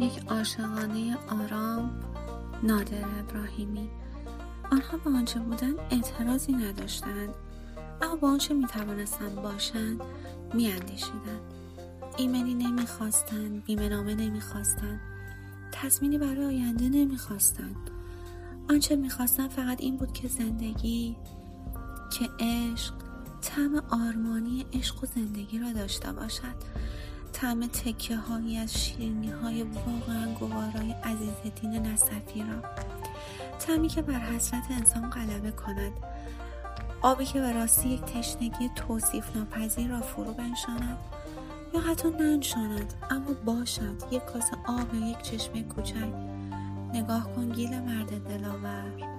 یک عاشقانه آرام نادر ابراهیمی. آنها به آنچه بودن اعتراضی نداشتند اما با آنچه می‌توانستند باشند میاندیشیدند. ایمنی نمی‌خواستند بیمهنامه نمی‌خواستند تصمینی برای آینده نمی‌خواستند. آنچه می‌خواستند فقط این بود که زندگی که عشق طعم آرمانی عشق و زندگی را داشته باشد. طعم تکه هایی از شیرینی های واقعا گوارای عزیز دین نصفی را. تعمی که بر حسرت انسان غلبه کند. آبی که به راستی یک تشنگی توصیف ناپذیر را فرو بنشاند. یا حتی ننشاند اما باشد. یک کاسه آب یا یک چشمه کوچک. نگاه کن گیل مرد دلاور.